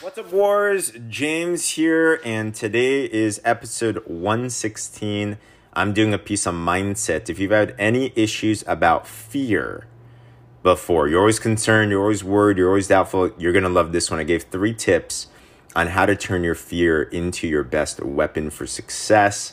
What's up, Wars? James here, and today is episode 116. I'm doing a piece on mindset. If you've had any issues about fear before, you're always concerned, you're always worried, you're always doubtful, you're gonna love this one. I gave three tips on how to turn your fear into your best weapon for success.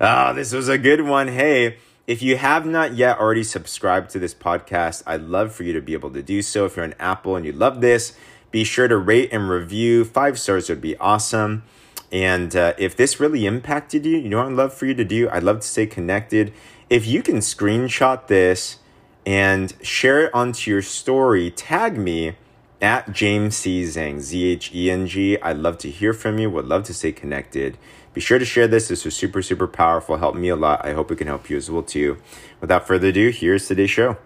Ah, this was a good one. Hey, if you have not yet already subscribed to this podcast, I'd love for you to be able to do so. If you're on Apple and you love this, be sure to rate and review. Five stars would be awesome. And uh, if this really impacted you, you know what I'd love for you to do? I'd love to stay connected. If you can screenshot this and share it onto your story, tag me at James C. Zheng, Z H E N G. I'd love to hear from you. Would love to stay connected. Be sure to share this. This was super, super powerful. Helped me a lot. I hope it can help you as well too. Without further ado, here's today's show.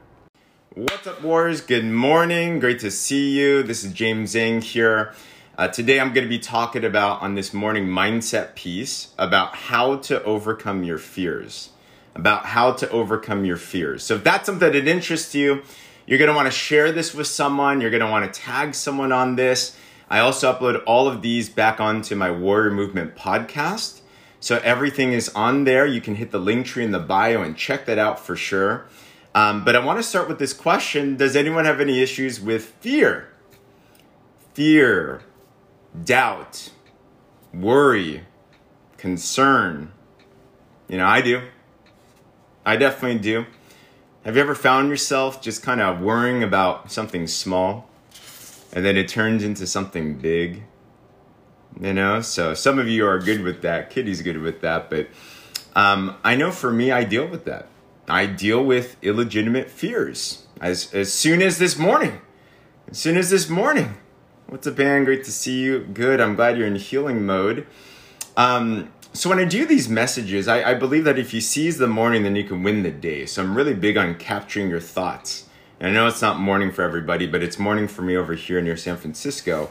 What's up, Warriors? Good morning. Great to see you. This is James Zheng here. Uh, today, I'm going to be talking about on this morning mindset piece about how to overcome your fears. About how to overcome your fears. So, if that's something that interests you, you're going to want to share this with someone. You're going to want to tag someone on this. I also upload all of these back onto my Warrior Movement podcast. So, everything is on there. You can hit the link tree in the bio and check that out for sure. Um, but I want to start with this question Does anyone have any issues with fear? Fear, doubt, worry, concern. You know, I do. I definitely do. Have you ever found yourself just kind of worrying about something small and then it turns into something big? You know, so some of you are good with that. Kitty's good with that, but um, I know for me, I deal with that. I deal with illegitimate fears. As, as soon as this morning, as soon as this morning. What's up, man? Great to see you. Good. I'm glad you're in healing mode. Um, so when I do these messages, I, I believe that if you seize the morning, then you can win the day. So I'm really big on capturing your thoughts. And I know it's not morning for everybody, but it's morning for me over here near San Francisco.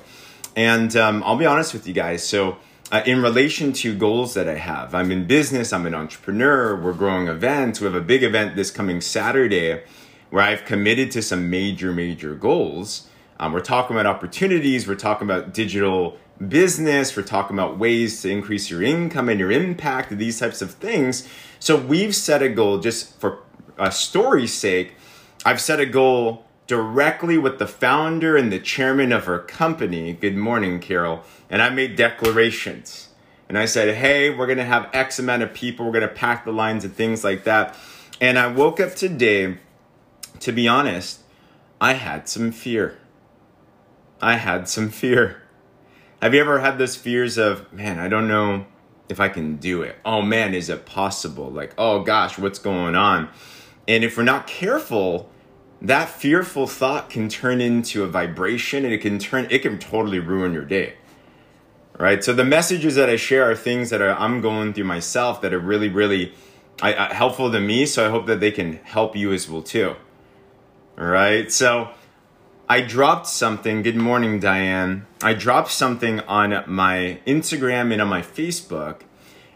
And um, I'll be honest with you guys. So uh, in relation to goals that I have. I'm in business, I'm an entrepreneur, we're growing events. We have a big event this coming Saturday where I've committed to some major, major goals. Um, we're talking about opportunities, we're talking about digital business, we're talking about ways to increase your income and your impact, these types of things. So we've set a goal just for a story's sake. I've set a goal directly with the founder and the chairman of her company. Good morning, Carol and I made declarations. And I said, hey, we're going to have X amount of people, we're going to pack the lines and things like that. And I woke up today, to be honest, I had some fear. I had some fear. Have you ever had those fears of, man, I don't know if I can do it? Oh man, is it possible? Like, oh gosh, what's going on? And if we're not careful, that fearful thought can turn into a vibration and it can turn, it can totally ruin your day right? So the messages that I share are things that are, I'm going through myself that are really, really I, I, helpful to me. So I hope that they can help you as well too. All right. So I dropped something. Good morning, Diane. I dropped something on my Instagram and on my Facebook.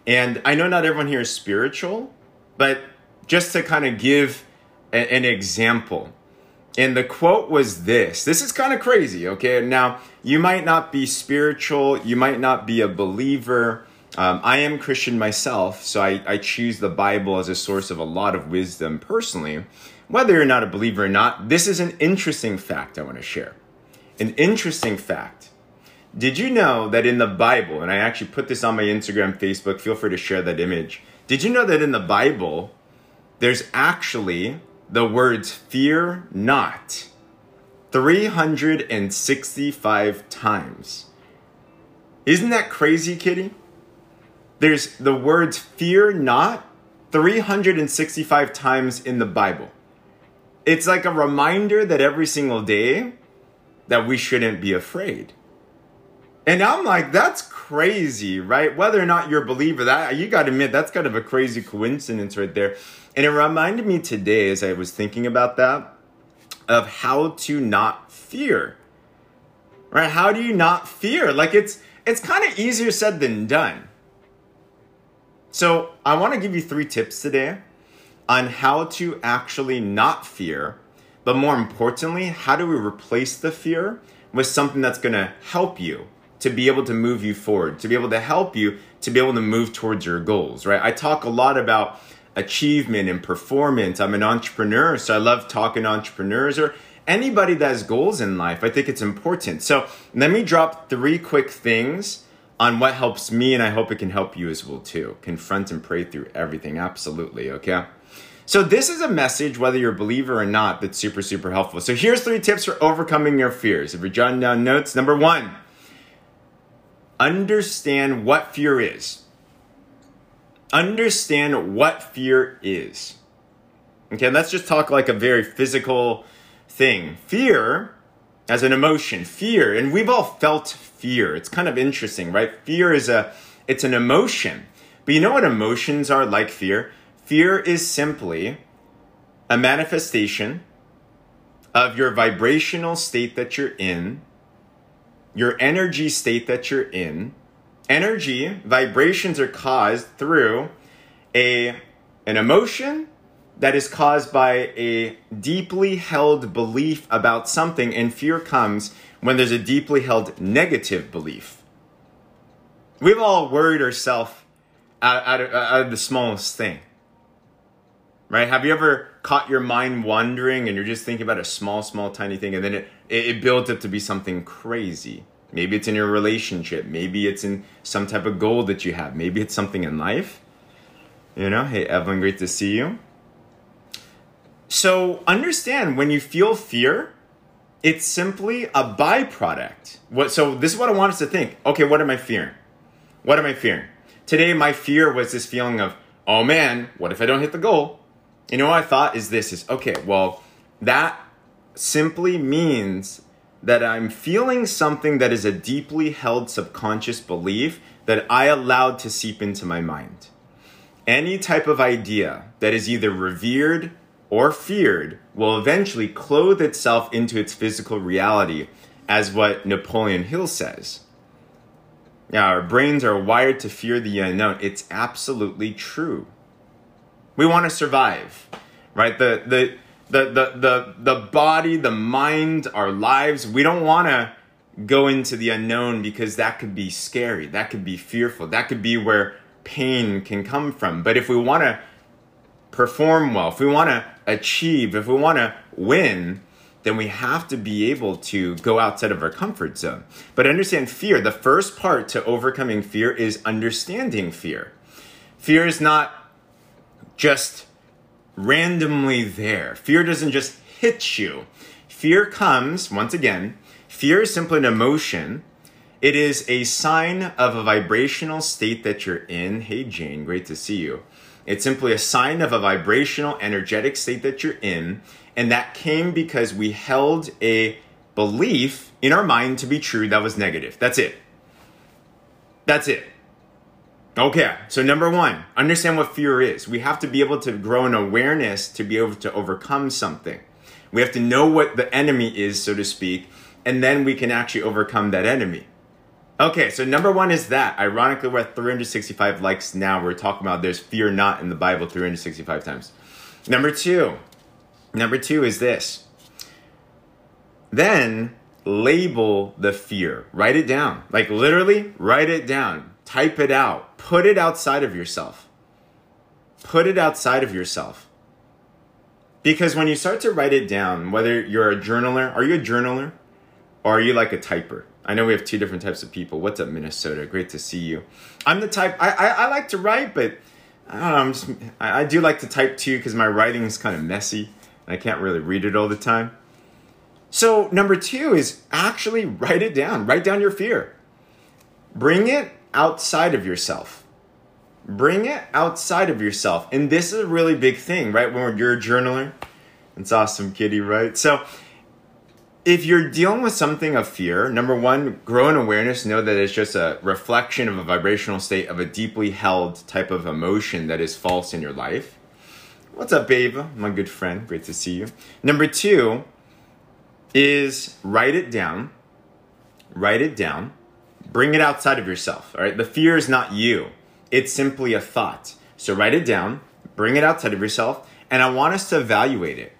And I know not everyone here is spiritual, but just to kind of give an example. And the quote was this. This is kind of crazy, okay? Now, you might not be spiritual, you might not be a believer. Um, I am Christian myself, so I, I choose the Bible as a source of a lot of wisdom personally. Whether you're not a believer or not, this is an interesting fact I want to share. An interesting fact. Did you know that in the Bible, and I actually put this on my Instagram, Facebook, feel free to share that image. Did you know that in the Bible, there's actually the words fear not 365 times. Isn't that crazy, kitty? There's the words fear not 365 times in the Bible. It's like a reminder that every single day that we shouldn't be afraid. And I'm like, that's crazy, right? Whether or not you're a believer, that you got to admit that's kind of a crazy coincidence right there. And it reminded me today as I was thinking about that of how to not fear. Right? How do you not fear? Like it's it's kind of easier said than done. So, I want to give you 3 tips today on how to actually not fear, but more importantly, how do we replace the fear with something that's going to help you to be able to move you forward, to be able to help you to be able to move towards your goals, right? I talk a lot about achievement and performance. I'm an entrepreneur, so I love talking to entrepreneurs or anybody that has goals in life. I think it's important. So let me drop three quick things on what helps me, and I hope it can help you as well too. Confront and pray through everything. Absolutely, okay? So this is a message, whether you're a believer or not, that's super, super helpful. So here's three tips for overcoming your fears. If you're jotting down notes, number one, understand what fear is. Understand what fear is. Okay, let's just talk like a very physical thing. Fear as an emotion, fear, and we've all felt fear. It's kind of interesting, right? Fear is a it's an emotion. But you know what emotions are like fear? Fear is simply a manifestation of your vibrational state that you're in, your energy state that you're in. Energy, vibrations are caused through a an emotion that is caused by a deeply held belief about something, and fear comes when there's a deeply held negative belief. We've all worried ourselves out, out, out of the smallest thing. Right? Have you ever caught your mind wandering and you're just thinking about a small, small, tiny thing, and then it, it, it up to be something crazy? Maybe it's in your relationship. Maybe it's in some type of goal that you have. Maybe it's something in life. You know, hey, Evelyn, great to see you. So understand when you feel fear, it's simply a byproduct. What so this is what I want us to think. Okay, what am I fearing? What am I fearing? Today my fear was this feeling of, oh man, what if I don't hit the goal? You know what I thought is this is okay, well, that simply means that I'm feeling something that is a deeply held subconscious belief that I allowed to seep into my mind. Any type of idea that is either revered or feared will eventually clothe itself into its physical reality, as what Napoleon Hill says. Now, our brains are wired to fear the unknown. It's absolutely true. We want to survive, right? The, the, the, the, the, the body, the mind, our lives, we don't want to go into the unknown because that could be scary. That could be fearful. That could be where pain can come from. But if we want to perform well, if we want to achieve, if we want to win, then we have to be able to go outside of our comfort zone. But understand fear. The first part to overcoming fear is understanding fear. Fear is not just randomly there. Fear doesn't just hit you. Fear comes, once again, fear is simply an emotion. It is a sign of a vibrational state that you're in. Hey, Jane, great to see you. It's simply a sign of a vibrational, energetic state that you're in. And that came because we held a belief in our mind to be true that was negative. That's it. That's it. Okay, so number one, understand what fear is. We have to be able to grow an awareness to be able to overcome something. We have to know what the enemy is, so to speak, and then we can actually overcome that enemy. Okay, so number one is that. Ironically, we're at 365 likes now. We're talking about there's fear not in the Bible 365 times. Number two, number two is this. Then label the fear. Write it down. Like literally, write it down. Type it out. Put it outside of yourself. Put it outside of yourself. Because when you start to write it down, whether you're a journaler, are you a journaler? Or are you like a typer? I know we have two different types of people. What's up, Minnesota? Great to see you. I'm the type I I, I like to write, but I don't know. I'm just I, I do like to type too because my writing is kind of messy and I can't really read it all the time. So number two is actually write it down. Write down your fear. Bring it outside of yourself. Bring it outside of yourself. And this is a really big thing, right? When you're a journaler. It's awesome, Kitty, right? So if you're dealing with something of fear, number one, grow in awareness, know that it's just a reflection of a vibrational state of a deeply held type of emotion that is false in your life. What's up, babe? My good friend. Great to see you. Number two is write it down. Write it down. Bring it outside of yourself. All right. The fear is not you, it's simply a thought. So write it down, bring it outside of yourself, and I want us to evaluate it.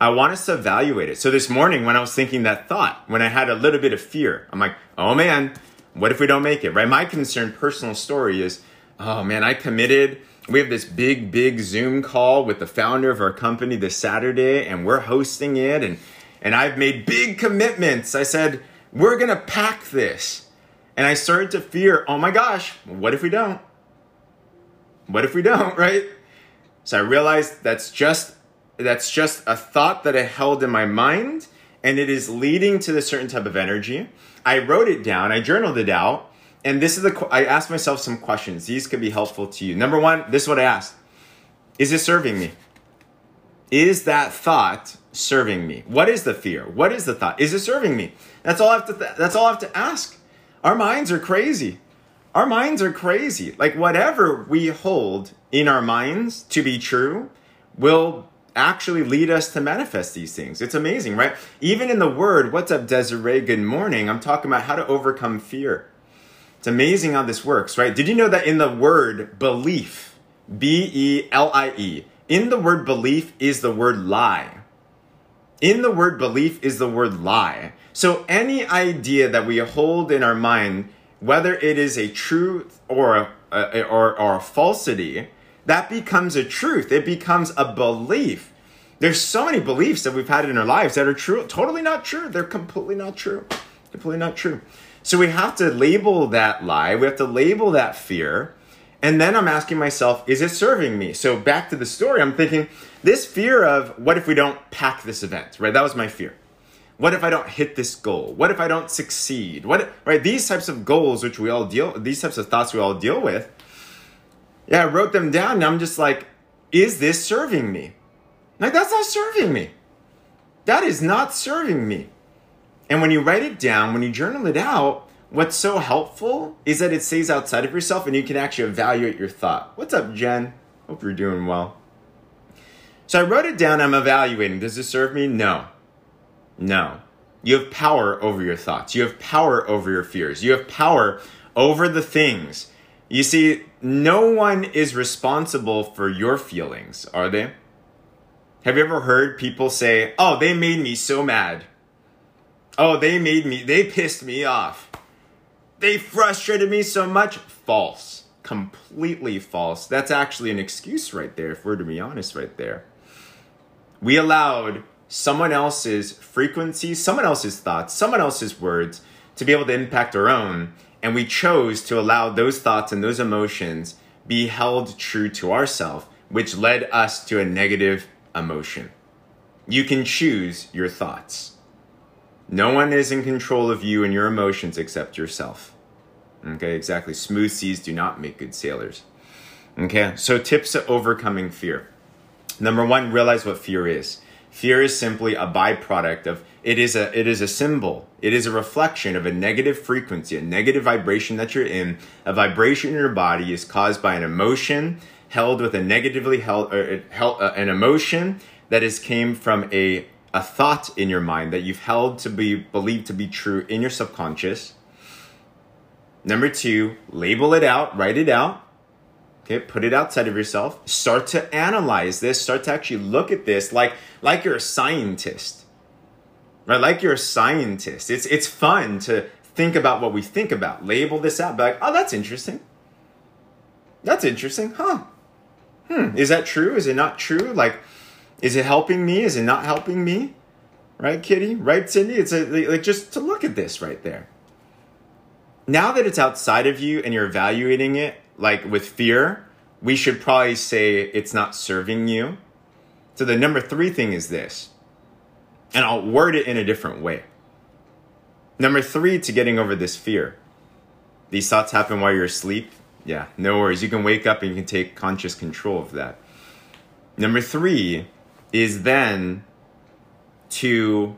I want us to evaluate it. So this morning, when I was thinking that thought, when I had a little bit of fear, I'm like, oh man, what if we don't make it, right? My concern, personal story is, oh man, I committed. We have this big, big Zoom call with the founder of our company this Saturday, and we're hosting it. And, and I've made big commitments. I said, we're going to pack this. And I started to fear, oh my gosh, what if we don't? What if we don't, right? So I realized that's just that's just a thought that I held in my mind and it is leading to a certain type of energy. I wrote it down, I journaled it out, and this is the I asked myself some questions. These could be helpful to you. Number 1, this is what I asked. Is it serving me? Is that thought serving me? What is the fear? What is the thought? Is it serving me? That's all I have to th- that's all I have to ask. Our minds are crazy. Our minds are crazy. Like whatever we hold in our minds to be true will actually lead us to manifest these things. It's amazing, right? Even in the word, what's up, Desiree? Good morning. I'm talking about how to overcome fear. It's amazing how this works, right? Did you know that in the word belief, B E L I E, in the word belief is the word lie. In the word belief is the word lie. So any idea that we hold in our mind, whether it is a truth or a, a or, or a falsity, that becomes a truth. It becomes a belief. There's so many beliefs that we've had in our lives that are true, totally not true. They're completely not true. Completely not true. So we have to label that lie. We have to label that fear. And then I'm asking myself, is it serving me? So back to the story, I'm thinking this fear of what if we don't pack this event, right? That was my fear. What if I don't hit this goal? What if I don't succeed? What right? These types of goals, which we all deal, these types of thoughts we all deal with, yeah, I wrote them down and I'm just like, is this serving me? Like, that's not serving me. That is not serving me. And when you write it down, when you journal it out, what's so helpful is that it stays outside of yourself and you can actually evaluate your thought. What's up, Jen? Hope you're doing well. So I wrote it down. I'm evaluating. Does this serve me? No. No. You have power over your thoughts. You have power over your fears. You have power over the things you see, no one is responsible for your feelings, are they? Have you ever heard people say, oh, they made me so mad? Oh, they made me, they pissed me off. They frustrated me so much. False. Completely false. That's actually an excuse right there, if we're to be honest, right there. We allowed someone else's frequency, someone else's thoughts, someone else's words to be able to impact our own and we chose to allow those thoughts and those emotions be held true to ourselves, which led us to a negative emotion. You can choose your thoughts. No one is in control of you and your emotions except yourself. Okay, exactly. Smooth seas do not make good sailors. Okay, so tips to overcoming fear. Number one, realize what fear is. Fear is simply a byproduct of it is a it is a symbol. It is a reflection of a negative frequency, a negative vibration that you're in. A vibration in your body is caused by an emotion held with a negatively held, or held uh, an emotion that is came from a a thought in your mind that you've held to be believed to be true in your subconscious. Number two, label it out, write it out. Okay, put it outside of yourself. Start to analyze this. Start to actually look at this like like you're a scientist. Right? Like you're a scientist. It's it's fun to think about what we think about. Label this out. Be like, oh, that's interesting. That's interesting, huh? Hmm. Is that true? Is it not true? Like, is it helping me? Is it not helping me? Right, Kitty? Right, Cindy? It's a, like just to look at this right there. Now that it's outside of you and you're evaluating it, like with fear, we should probably say it's not serving you. So the number three thing is this, and I'll word it in a different way. Number three to getting over this fear. These thoughts happen while you're asleep. Yeah, no worries. You can wake up and you can take conscious control of that. Number three is then to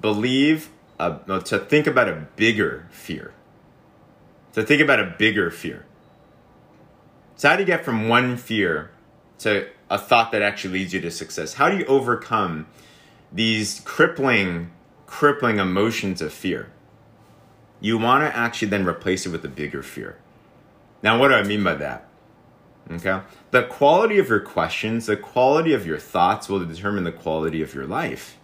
believe, a, to think about a bigger fear. To think about a bigger fear. So, how do you get from one fear to a thought that actually leads you to success? How do you overcome these crippling, crippling emotions of fear? You want to actually then replace it with a bigger fear. Now, what do I mean by that? Okay? The quality of your questions, the quality of your thoughts will determine the quality of your life.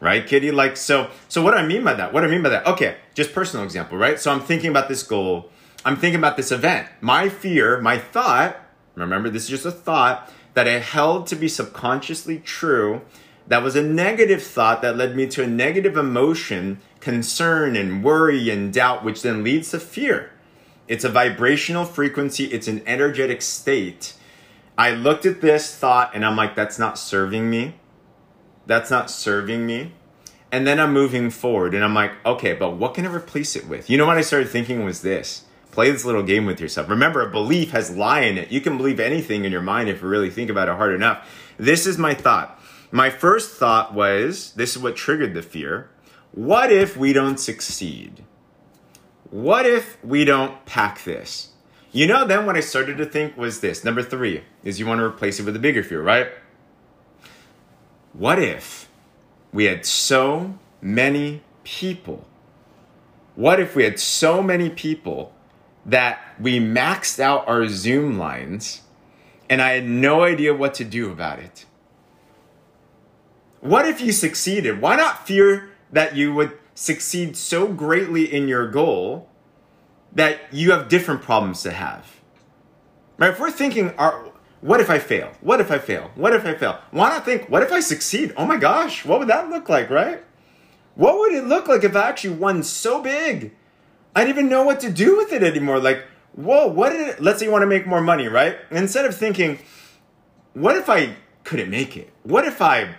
Right, Kitty? Like so so what I mean by that? What I mean by that? Okay, just personal example, right? So I'm thinking about this goal, I'm thinking about this event. My fear, my thought, remember this is just a thought that I held to be subconsciously true. That was a negative thought that led me to a negative emotion, concern and worry and doubt, which then leads to fear. It's a vibrational frequency, it's an energetic state. I looked at this thought and I'm like, that's not serving me. That's not serving me. And then I'm moving forward and I'm like, okay, but what can I replace it with? You know what I started thinking was this play this little game with yourself. Remember, a belief has lie in it. You can believe anything in your mind if you really think about it hard enough. This is my thought. My first thought was this is what triggered the fear. What if we don't succeed? What if we don't pack this? You know, then what I started to think was this. Number three is you want to replace it with a bigger fear, right? What if we had so many people? What if we had so many people that we maxed out our Zoom lines and I had no idea what to do about it? What if you succeeded? Why not fear that you would succeed so greatly in your goal that you have different problems to have. Right? If we're thinking, are, what if I fail? What if I fail? What if I fail? Why not think, what if I succeed? Oh my gosh, what would that look like, right? What would it look like if I actually won so big? I didn't even know what to do with it anymore. Like, whoa, what did it, let's say you want to make more money, right? Instead of thinking, what if I couldn't make it? What if I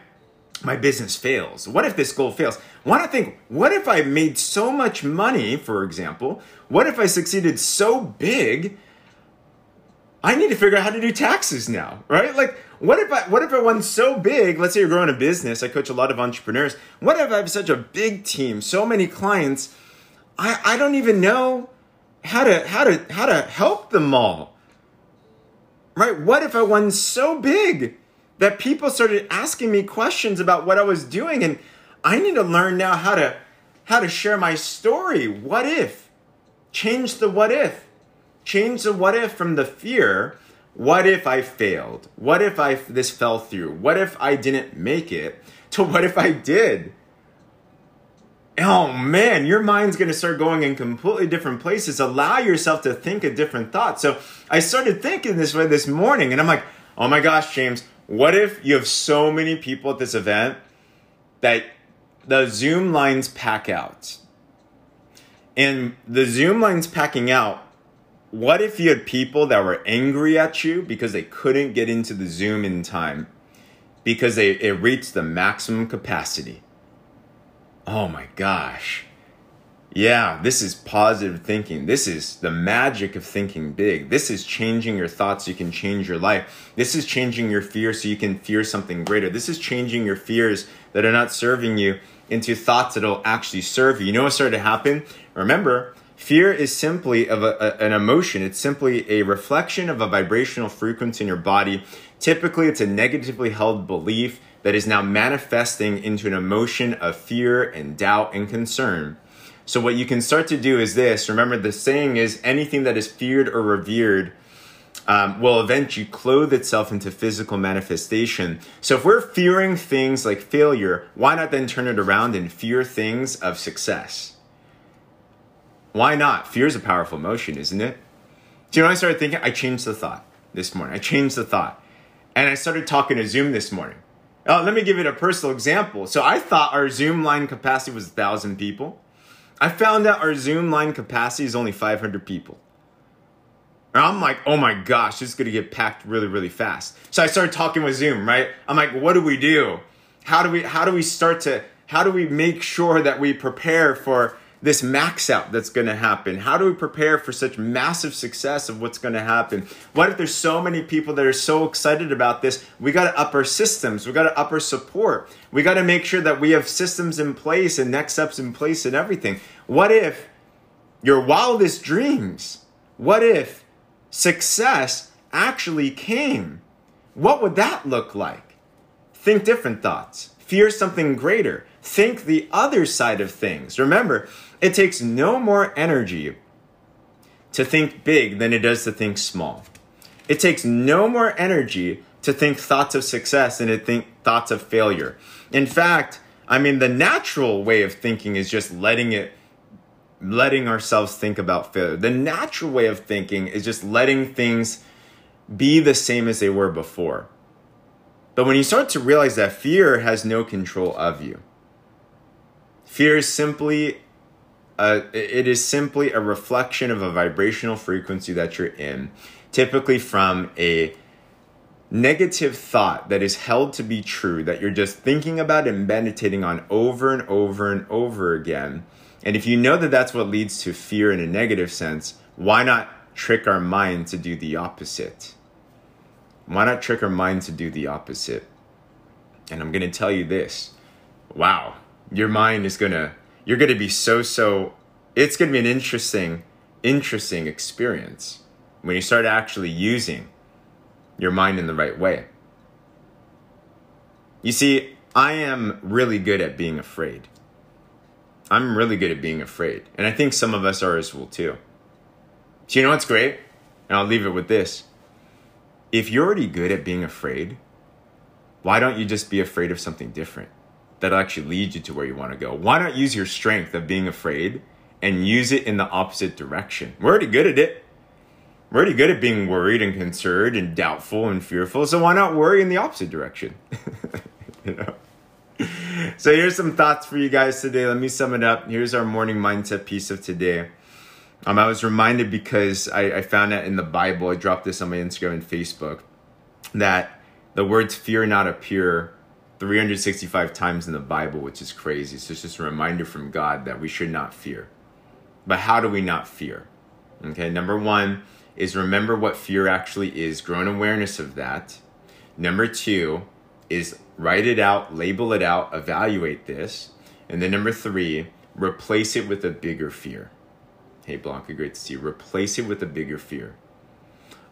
my business fails? What if this goal fails? Why not think, what if I made so much money, for example? What if I succeeded so big? I need to figure out how to do taxes now, right? Like, what if I what if I won so big? Let's say you're growing a business. I coach a lot of entrepreneurs. What if I have such a big team, so many clients? I, I don't even know how to how to how to help them all. Right? What if I won so big? That people started asking me questions about what I was doing and I need to learn now how to how to share my story. What if? Change the what if. Change the what if from the fear. What if I failed? What if I this fell through? What if I didn't make it? To what if I did? Oh man, your mind's going to start going in completely different places. Allow yourself to think a different thought. So I started thinking this way this morning and I'm like, "Oh my gosh, James, what if you have so many people at this event that the Zoom lines pack out? And the Zoom lines packing out, what if you had people that were angry at you because they couldn't get into the Zoom in time because they, it reached the maximum capacity? Oh my gosh. Yeah, this is positive thinking. This is the magic of thinking big. This is changing your thoughts so you can change your life. This is changing your fears so you can fear something greater. This is changing your fears that are not serving you into thoughts that'll actually serve you. You know what started to happen? Remember, fear is simply of a, a, an emotion. It's simply a reflection of a vibrational frequency in your body. Typically, it's a negatively held belief that is now manifesting into an emotion of fear and doubt and concern. So what you can start to do is this. Remember, the saying is anything that is feared or revered um, will eventually clothe itself into physical manifestation. So if we're fearing things like failure, why not then turn it around and fear things of success? Why not? Fear is a powerful emotion, isn't it? Do you know I started thinking? I changed the thought this morning. I changed the thought. And I started talking to Zoom this morning. Oh, let me give it a personal example. So I thought our Zoom line capacity was 1,000 people. I found out our Zoom line capacity is only 500 people. And I'm like, oh my gosh, this is gonna get packed really, really fast. So I started talking with Zoom, right? I'm like, what do we do? How do we how do we start to how do we make sure that we prepare for this max out that's going to happen? How do we prepare for such massive success of what's going to happen? What if there's so many people that are so excited about this? We got to up our systems. We got to up our support. We got to make sure that we have systems in place and next steps in place and everything. What if your wildest dreams? What if success actually came? What would that look like? Think different thoughts. Fear something greater. Think the other side of things. Remember, it takes no more energy to think big than it does to think small. It takes no more energy to think thoughts of success than to think thoughts of failure. In fact, I mean, the natural way of thinking is just letting it, letting ourselves think about failure. The natural way of thinking is just letting things be the same as they were before. But when you start to realize that fear has no control of you, fear is simply Uh, a, it is simply a reflection of a vibrational frequency that you're in, typically from a negative thought that is held to be true that you're just thinking about and meditating on over and over and over again. And if you know that that's what leads to fear in a negative sense, why not trick our mind to do the opposite? Why not trick our mind to do the opposite? And I'm going to tell you this. Wow, your mind is going to you're going to be so so it's going to be an interesting interesting experience when you start actually using your mind in the right way. You see, I am really good at being afraid. I'm really good at being afraid. And I think some of us are as well too. So, you know what's great? And I'll leave it with this. If you're already good at being afraid, why don't you just be afraid of something different that'll actually lead you to where you want to go? Why not use your strength of being afraid and use it in the opposite direction? We're already good at it. We're already good at being worried and concerned and doubtful and fearful, so why not worry in the opposite direction? you know? So here's some thoughts for you guys today. Let me sum it up. Here's our morning mindset piece of today. Um, I was reminded because I, I found that in the Bible. I dropped this on my Instagram and Facebook that the words fear not appear 365 times in the Bible, which is crazy. So it's just a reminder from God that we should not fear. But how do we not fear? Okay, number one, is remember what fear actually is, grow an awareness of that. Number two is write it out, label it out, evaluate this. And then number three, replace it with a bigger fear. Hey, Blanca, great to see you. Replace it with a bigger fear.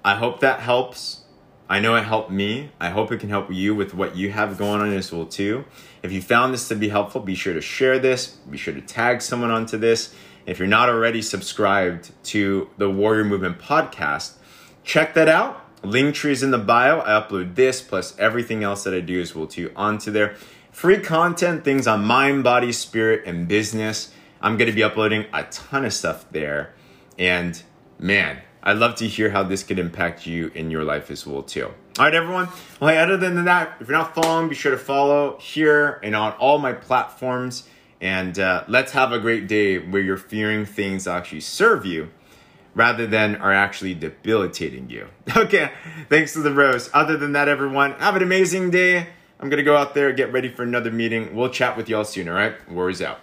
I hope that helps. I know it helped me. I hope it can help you with what you have going on as well too. If you found this to be helpful, be sure to share this. Be sure to tag someone onto this. If you're not already subscribed to the Warrior Movement podcast, check that out. Link tree is in the bio. I upload this plus everything else that I do as well too onto there. Free content, things on mind, body, spirit, and business. I'm going to be uploading a ton of stuff there. And man, I'd love to hear how this could impact you in your life as well too. All right, everyone. Well, hey, other than that, if you're not following, be sure to follow here and on all my platforms. And uh, let's have a great day where you're fearing things actually serve you rather than are actually debilitating you. Okay, thanks to the rose. Other than that, everyone, have an amazing day. I'm to go out there, get ready for another meeting. We'll chat with y'all soon, all right? Worries out.